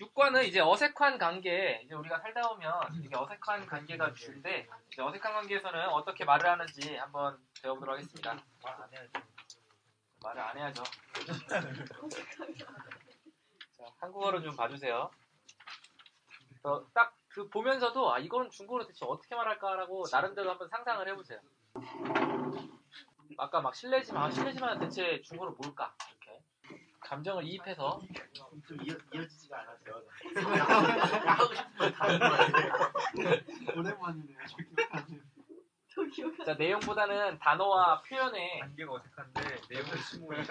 6과는 이제 어색한 관계, 이제 우리가 살다 보면 이게 어색한 관계가 주인데, 이제 어색한 관계에서는 어떻게 말을 하는지 한번 배워보도록 하겠습니다. 말 안 해야죠. 말을 안 해야죠. 자, 한국어로 좀 봐주세요. 딱 그 보면서도, 아, 이거는 중국어로 대체 어떻게 말할까라고 나름대로 한번 상상을 해보세요. 아까 막 실례지만, 아, 실례지만 대체 중국어로 뭘까? 감정을 이입해서 좀 이어, 이어지지가 않아서 하고 싶은 말 다른 거 같아요. 오랜만이네요. 저 기억하네요. 자, 내용보다는 단어와 표현에 관계가 어색한데 내용을 심오해.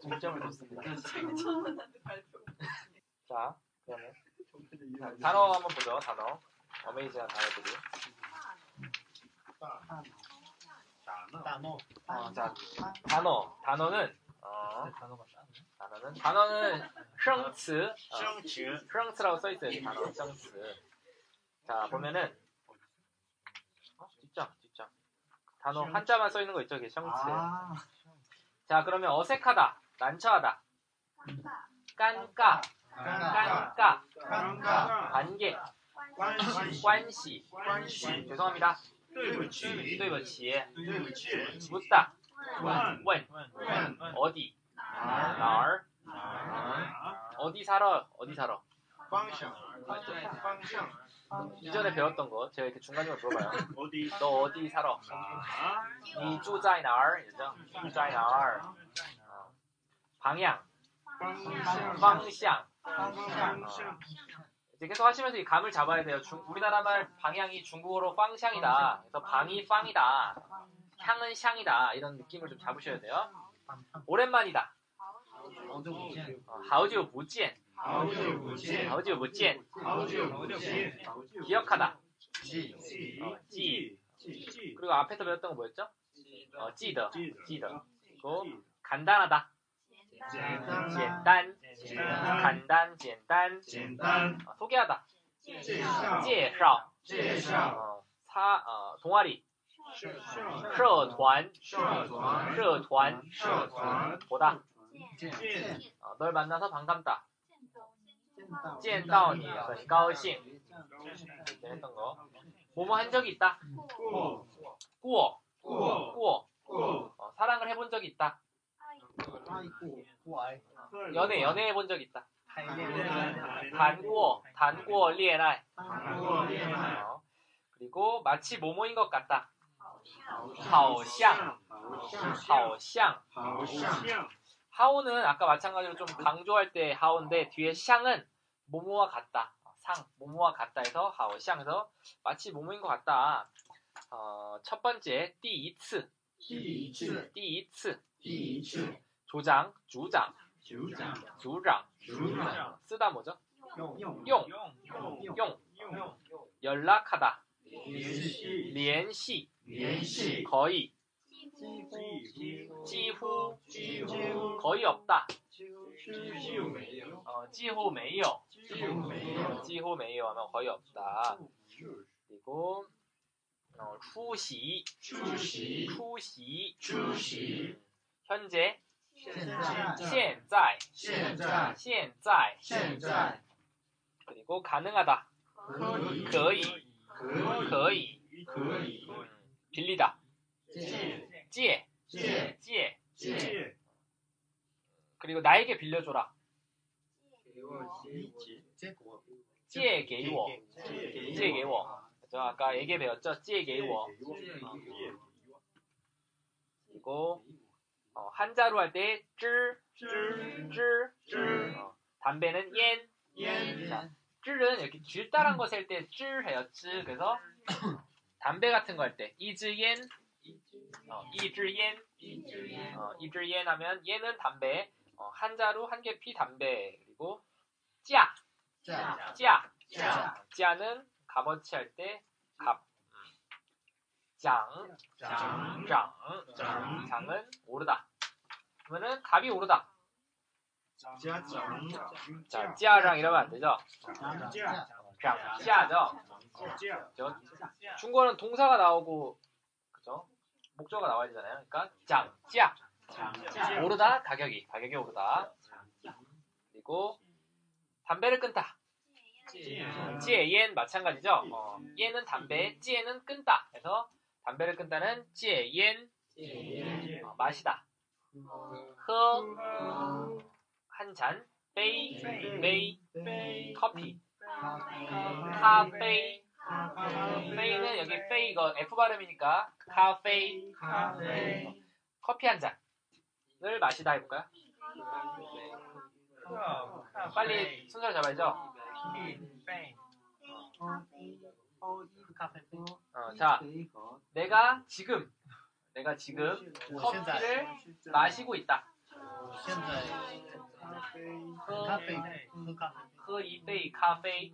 중점을 뒀습니다. 발표. 자, 그러면 자, 단어 한번 보죠. 단어. 어메이징한 단어들이. 단어. 어, 자, 단어. 단어는 어, 단어가 단어는 단어는 生词, 어, 生词. 生词라고 써 있어요. 이 단어 生词. 자, 보면은 어, 뒷장, 뒷장. 단어 한자만 써 있는 거 있죠? 이게 生词. 아, 자, 그러면 어색하다, 난처하다, 깐까, 깐까, 깐까. 관계, 关系 관시. 关系 죄송합니다. 对不起对不起. 对不起 묻다, 问 원, 问 어디, 哪 날, 儿 어디 살아, 어디 살아. 方向方向 이전에 배웠던 거 제가 이렇게 중간중간 물어봐요. 어디 너 어디 살아? 哪 니住在哪儿? 이죠? 住在哪儿? 어. 방향, 方向 방향. 方向 이제 계속 하시면서 이 감을 잡아야 돼요. 중- 우리나라 말 방향이 중국어로 방향이다. 그래서 방이 빵이다. 향은 향이다. 이런 느낌을 좀 잡으셔야 돼요. 오랜만이다. 어, 好久不见.好久不见好久不见.好久不见 기억하다. 记 어, 记. 记记 그리고 앞에서 배웠던 거 뭐였죠? 어, 记得.记得记得. 그리고 간단하다. 简单简单. 简单 간단, 简单.简单 어, 소개하다. 介绍介绍.介绍 어, 사, 어, 동아리. 社社团.社团社团.社团 보다. 见 어, 널 만나서 반갑다. 见见到你很高兴. 이렇게 했던 거. 뭐뭐 한 적이 있다. 过 꾸어. 过 꾸어. 过 어, 사랑을 해본 적이 있다. 过 연애, 연애해 본 적이 있다. 谈恋爱 단꾸어, 단꾸어, 리에나이. 谈过恋爱 어, 그리고 마치 모모인 것 같다. 好像好像. 하온은 아까 마찬가지로 좀 강조할 때 하온인데 뒤에 샹은 모모와 같다. 상, 모모와 같다 해서 하오, 샹에서 마치 모모인 것 같다. 어, 첫 번째, 띠이츠. 띠이츠. 띠이츠. 띠이츠. 조장, 주장. 주장. 주장. 주장. 쓰다 뭐죠? 용. 용. 용. 용. 연락하다. 연시. 연시. 거의. 几乎几乎,几乎 거의 없다. 几乎没有 어, 几乎没有,几乎没有 几乎没有 하면 거의 없다. 그리고 어, 出席,出席出席,出席 현재, 现在现在,现在现在,现在 그리고 가능하다, 可以可以,可以 그이, 可 찌에. 찌에. 찌에. 찌에. 그리고 나에게 빌려줘라. 借给我. 借给我. 그죠? 아까 얘기 배웠죠? 借给我. 그리고 어, 한 자루 할 때 支, 支, 支, 支. 어, 담배는 烟. 烟. 자, 支는 이렇게 기다란 거 할 때 支 해요. 支. 그래서 담배 같은 거 할 때 一支烟. 어, 이즈옌, 어, 이즈옌 하면 얘는 담배, 어, 한자로 한개 피 담배, 그리고 짜, 驾 짜, 짜. 짜는 값어치 할때 갑. 장, 장, 장, 장. 장은 오르다. 그러면은 갑이 오르다. 장, 자, 찌아장 이러면 안 되죠. 장, 장, 찌아죠. 저 중국어는 동사가 나오고 그죠? 목적어가 나와야 되잖아요. 그러니까 장, 찌아. 오르다 가격이. 가격이 오르다. 그리고 담배를 끊다. 찌에 옌 마찬가지죠. 어, 옌은 담배, 찌에는 끊다. 그래서 담배를 끊다는 찌에 옌 어, 마시다. 허, 한 잔, 베이, 베이, 커피, 카페, 페이는 여기 페이 이거 F 발음이니까 카페, 커피 한 잔을 마시다 해볼까요? 빨리 순서를 잡아야죠. 어, 자, 내가 지금 내가 지금 커피를 마시고 있다. 现在咖啡喝咖啡喝一杯咖啡,喝一杯咖啡.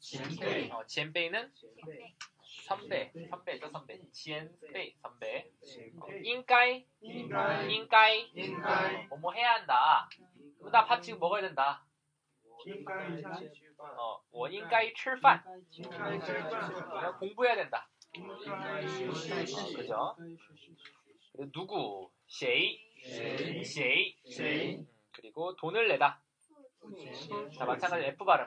지엔베이. 어, 지엔베이는 선배, 선배죠, 선배. 지엔베이, 선배. 어, 인가이, 인가이, 뭐뭐 해야 한다. 그다 밥 지금 먹어야 된다. 어, 뭐, 원인가이 출판. 공부해야 된다. 그죠? 누구? 쉐이, 쉐이, 쉐이. 음, 그리고 돈을 내다. 자, 마찬가지로 F 발음.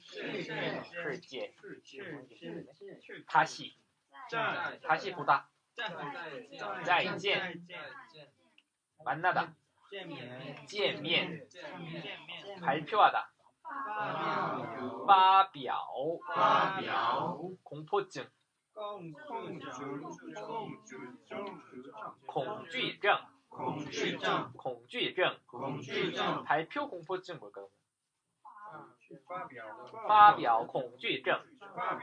世界. 다시. 다시 보다. 再见. 만나다. 见面. 발표하다. 发表. 공포증. 恐惧症. 恐惧症. 발표 공포증 뭘까요? 发表恐惧症. 어,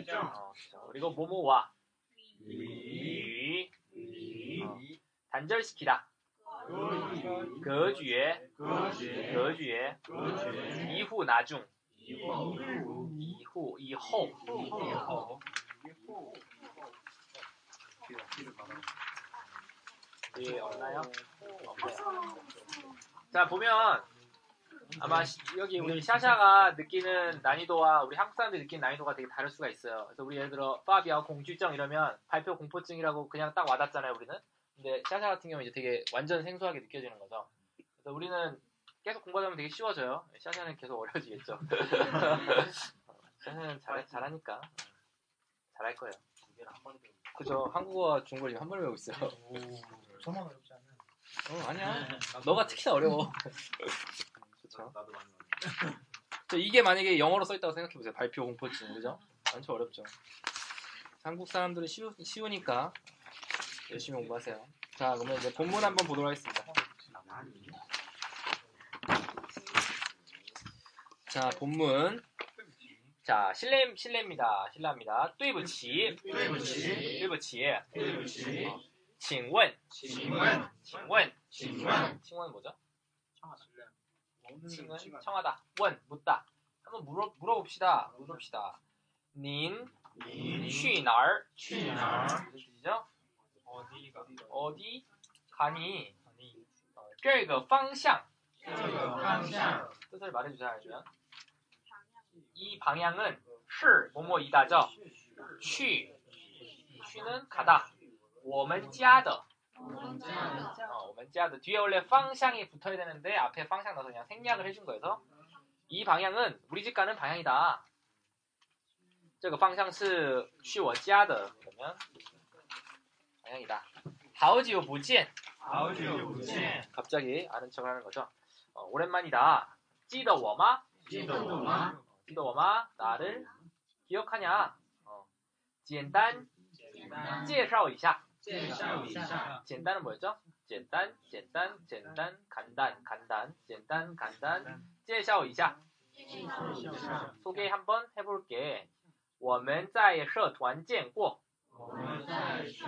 자, 그리고 뭐뭐와 유 어, 단절시키다. 隔绝,隔绝. 이후 나중. 이후 이후. 예, 없나요? 없네요. 자 보면 아마 시- 여기 우리 샤샤가 느끼는 난이도와 우리 한국 사람들이 느끼는 난이도가 되게 다를 수가 있어요. 그래서 우리 예를 들어 파비아 공주증 이러면 발표 공포증이라고 그냥 딱 와닿잖아요, 우리는. 근데 샤샤 같은 경우는 이제 되게 완전 생소하게 느껴지는 거죠. 그래서 우리는 계속 공부하다 보면 되게 쉬워져요. 샤샤는 계속 어려지겠죠. 샤샤는 잘, 잘하니까 잘할 거예요. 그죠. 한국어, 중국어 지금 한 번에 배우고 있어요. 저만 어렵지 않아요 어, 아니야. 너가 특히나 어려워. 그쵸. 나도 많이 어려워 저 이게 만약에 영어로 써있다고 생각해보세요. 발표 공포증, 그죠? 완전 어렵죠. 한국 사람들은 쉬우, 쉬우니까 열심히 공부하세요. 자, 그러면 이제 본문 한번 보도록 하겠습니다. 자, 본문. 자, 실례, 실례입니다. 실례합니다. 对不起,对不起对不起.对不起请问,请问请问,请问请问 뭐죠? 칭은 청하다. 원 묻다. 한번 물어 물어봅시다. 물어봅시다. 닌 您去哪儿?去哪儿 무슨 뜻이죠? 어디가 어디 가니? 어, 这个方向这个方向 뜻을 말해주자 알면 이 방향은 是 뭐뭐이다죠. 去 去는 가다. 我们家的 어, 我们家的 뒤에 원래 방향이 붙어야 되는데 앞에 방향 넣어서 그냥 생략을 해준 거여서 이 방향은 우리 집 가는 방향이다. 这个方向是去我家的 그러면 방향이다. 好久不见好久不见， 갑자기 아는 척을 하는 거죠. 어, 오랜만이다. 记得我吗?记得我吗？ 记得我吗? 나를 기억하냐? 어, 简单介绍一下. 介绍一下， 简单은 뭐였죠? 简单,简单,简单, 간단, 간단, 简单, 간단, 介绍一下. 소개 한번 해볼게. 我们在社团见过.我们在社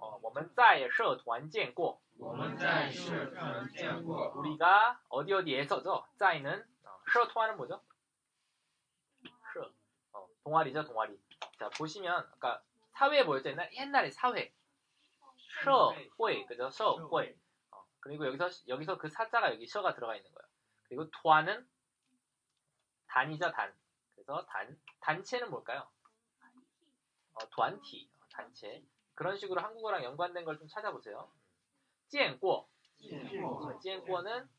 어, 我们在社团见过.我们在社团见过， 우리가 어디 어디에서죠? 在는 어, 社团은 뭐죠? 社 어, 동아리죠, 동아리. 자, 보시면 아까 사회 뭐였죠? 옛날, 옛날에 사회. 셔会 그죠? 셔会 어, 그리고 여기서 여기서 그 사자가 여기 셔가 들어가 있는 거예요. 그리고 도안은 단이죠, 단. 그래서 단 단체는 뭘까요? 어, 도안티 단체. 그런 식으로 한국어랑 연관된 걸 좀 찾아보세요. 찌엔꼬. 찌엔꼬는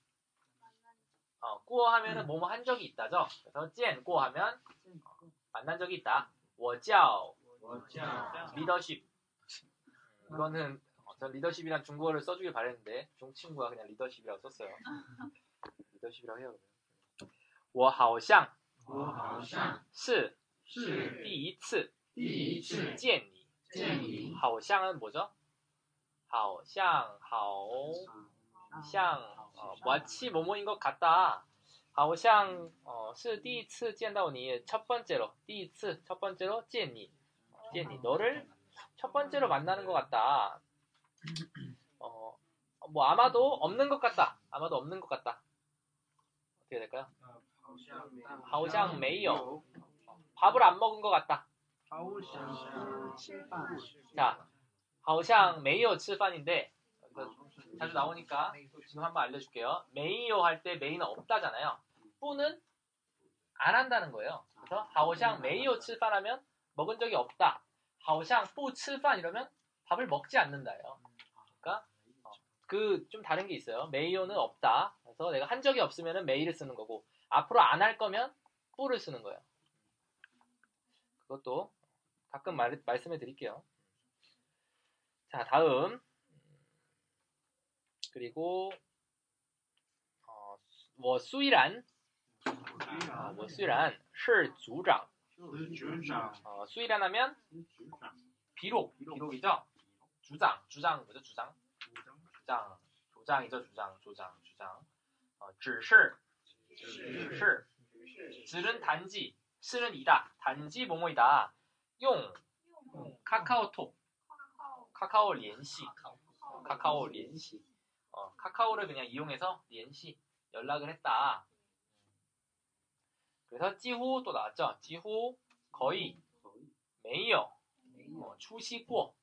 어, 꾸어 하면은 뭐뭐 한 적이 있다죠. 그래서 찌엔꼬 하면 어, 만난 적이 있다. 워지아오 리더십. 음, 이거는 어, 전 리더십이란 중국어를 써주길 바랬는데 중 친구가 그냥 리더십이라고 썼어요. 리더십이라고 해요. 我好像我好像是是第一次第一次见你.见你，好像은 뭐죠? 好像好像 어, 마치 뭐뭐인 것 같다. 好像 어, 是第一次见到你첫 번째로 第一次첫 번째로 见你 见你 너를 첫 번째로 만나는 것 같다. 어, 뭐 아마도 없는 것 같다. 아마도 없는 것 같다. 어떻게 될까요? 好像没有，好像没有 밥을 안 먹은 것 같다. 好像吃饭， 자, 好像没有吃饭인데 여기서 자주 나오니까 지금 한번 알려줄게요. 메이요 할 때 메이는 없다잖아요. 뿌는 안 한다는 거예요. 그래서 好像没有吃饭 하면 먹은 적이 없다. 好像不吃饭 이러면 밥을 먹지 않는다예요. 그러니까 그 좀 다른 게 있어요. 메이요는 없다. 그래서 내가 한 적이 없으면 메이를 쓰는 거고 앞으로 안 할 거면 뿌를 쓰는 거예요. 그것도 가끔 말, 말씀해 드릴게요. 자, 다음. 그리고, 어, 我虽然, 어, 我虽然是组长. 是组长， 어, 虽然 하면 비록, 비록이죠? 주장, 주장 뭐죠? 주장? 주장, 주장이죠, 주장, 주장, 주장. 어, 只是,只是, 只은 단지, 是는 이다, 단지 뭐뭐이다. 용, 카카오톡, 카카오 联系, 카카오 联系. 어, 카카오를 그냥 이용해서 联系, 연락을 했다. 그래서 几乎 또 나왔죠. 几乎 거의 没有 어, 出席过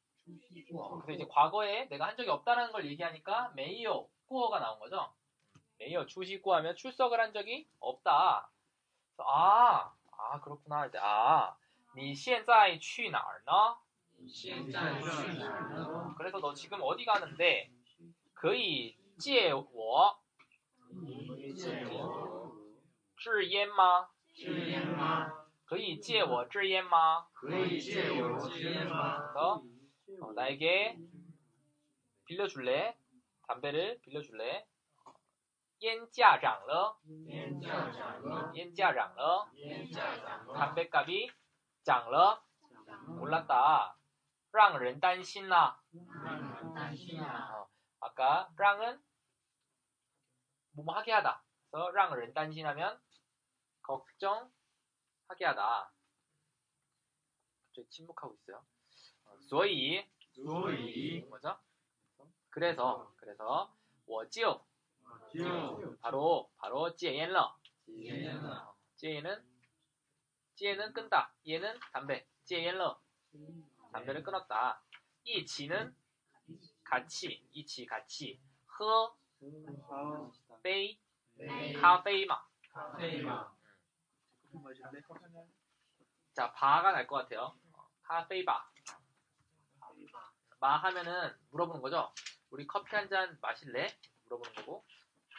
어, 그래서 이제 과거에 내가 한 적이 없다는 걸 얘기하니까 没有 꾸어가 나온 거죠. 没有 出席过 하면 출석을 한 적이 없다. 그래서 아, 아 그렇구나 할 때, 아, 你现在去哪儿呢?现在去哪儿呢？ 그래서 너 지금 어디 가는데 可以借我你借我支烟吗? 支烟吗？可以借我支烟吗?可以借我支烟吗？ 그래서 어, 나에게 빌려줄래? 담배를 빌려줄래? 烟价涨了,烟价涨了，烟价涨了,烟价涨了， 담배값이 涨了, 올랐다. 让人担心啦.让人担心啊！ 어, 아까 让은 뭐뭐 하게 하다. 그래서 让人担心하면 걱정하게 하다. 갑자기 침묵하고 있어요. 어, 所以所以 뭐죠? 그래서 그래서 我就就 바로 바로 戒烟了.戒烟了， 戒烟은 戒는 끈다. 얘는 담배. 戒烟了. 담배를 끊었다. 이 지는 같이, 이치 같이. 喝杯咖 커피 마실래? 네. 자, 바가 날 것 같아요. 카페이바. 마 하면은 물어보는 거죠. 우리 커피 한 잔 마실래? 물어보는 거고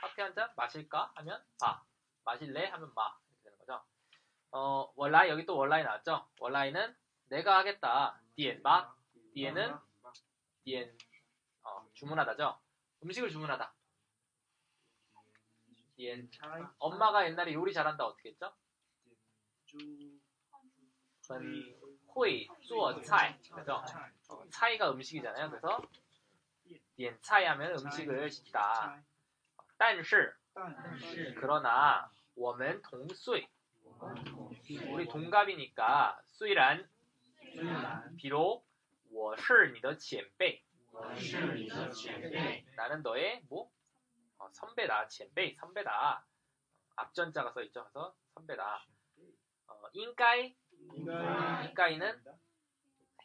커피 한 잔 마실까? 하면 바. 마실래? 하면 吗. 이렇게 되는 거죠. 어, 원라이 여기 또 원라이 나왔죠. 원라이는 내가 하겠다. 点吧. 点은 点 어, 주문하다죠. 음식을 주문하다. 点 엄마가 옛날에 요리 잘한다 어떻게 했죠? 很会做菜 그죠? 차이가 음식이잖아요. 그래서 点菜 하면 음식을 시키다. 但是 그러나 我们同岁 우리 동갑이니까 虽然 비록 我是你的前辈 나는 너의 뭐 어, 선배다, 前辈 선배다. 앞전자가 써 있죠. 그래서 선배다. 어, 应该 인가이는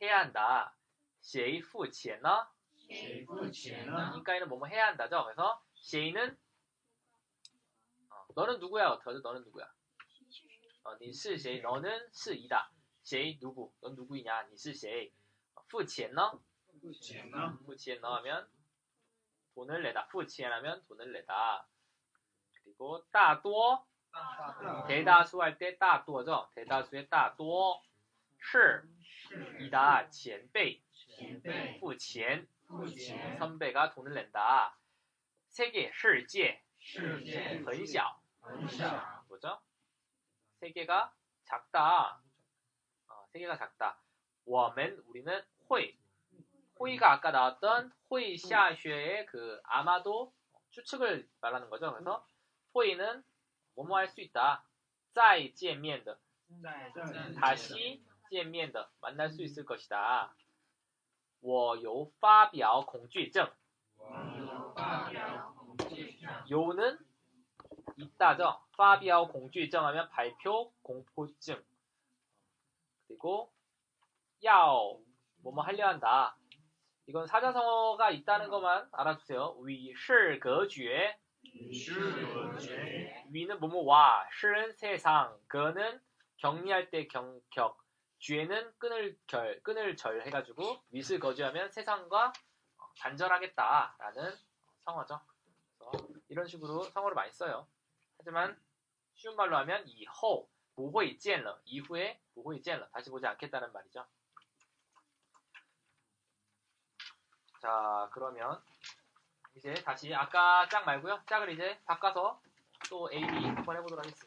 해야 한다. 谁付钱呢? 인가이는 뭐뭐 해야 한다죠. 그래서 谁는 어, 너는 누구야? 어떻게 하죠? 너는 누구야? 어, 你是谁? 너는 是이다. 谁 누구? 넌 누구이냐? 你是谁? 付钱呢? 付钱呢 하면 돈을 내다. 付钱 하면 돈을 내다. 그리고 大多 대다수 할 때大多죠. 대다수의 大多是 이다 前辈付钱 선배가 돈을 낸다. 세계 世界很小 뭐죠? 세계가 작다. 어, 세계가 작다. 我们 우리는 会 호의가 아까 나왔던 호의 샤쉐의 그 아마도 추측을 말하는 거죠. 그래서 호의는 뭐뭐 할 수 있다. 再见面的 다시 见面的 만날 수 있을 것이다. 我有发表恐惧症 요는 있다죠. 发表 공주증 하면 발표 공포증. 그리고 要 뭐뭐 하려 한다. 이건 사자성어가 있다는 것만 알아주세요. 위视 거주에 위는 뭐뭐와 실은 세상 그는 격리할 때 경격 죄는 끈을 결 끈을 절 해가지고 윗을 거주하면 세상과 어, 단절하겠다라는 성어죠. 이런 식으로 성어를 많이 써요. 하지만 쉬운 말로 하면 이호 보호이 젠러 이후에 보호이 젠러 다시 보지 않겠다는 말이죠. 자 그러면 이제 다시 아까 짝 말고요. 짝을 이제 바꿔서 또 A, B 한번 해보도록 하겠습니다.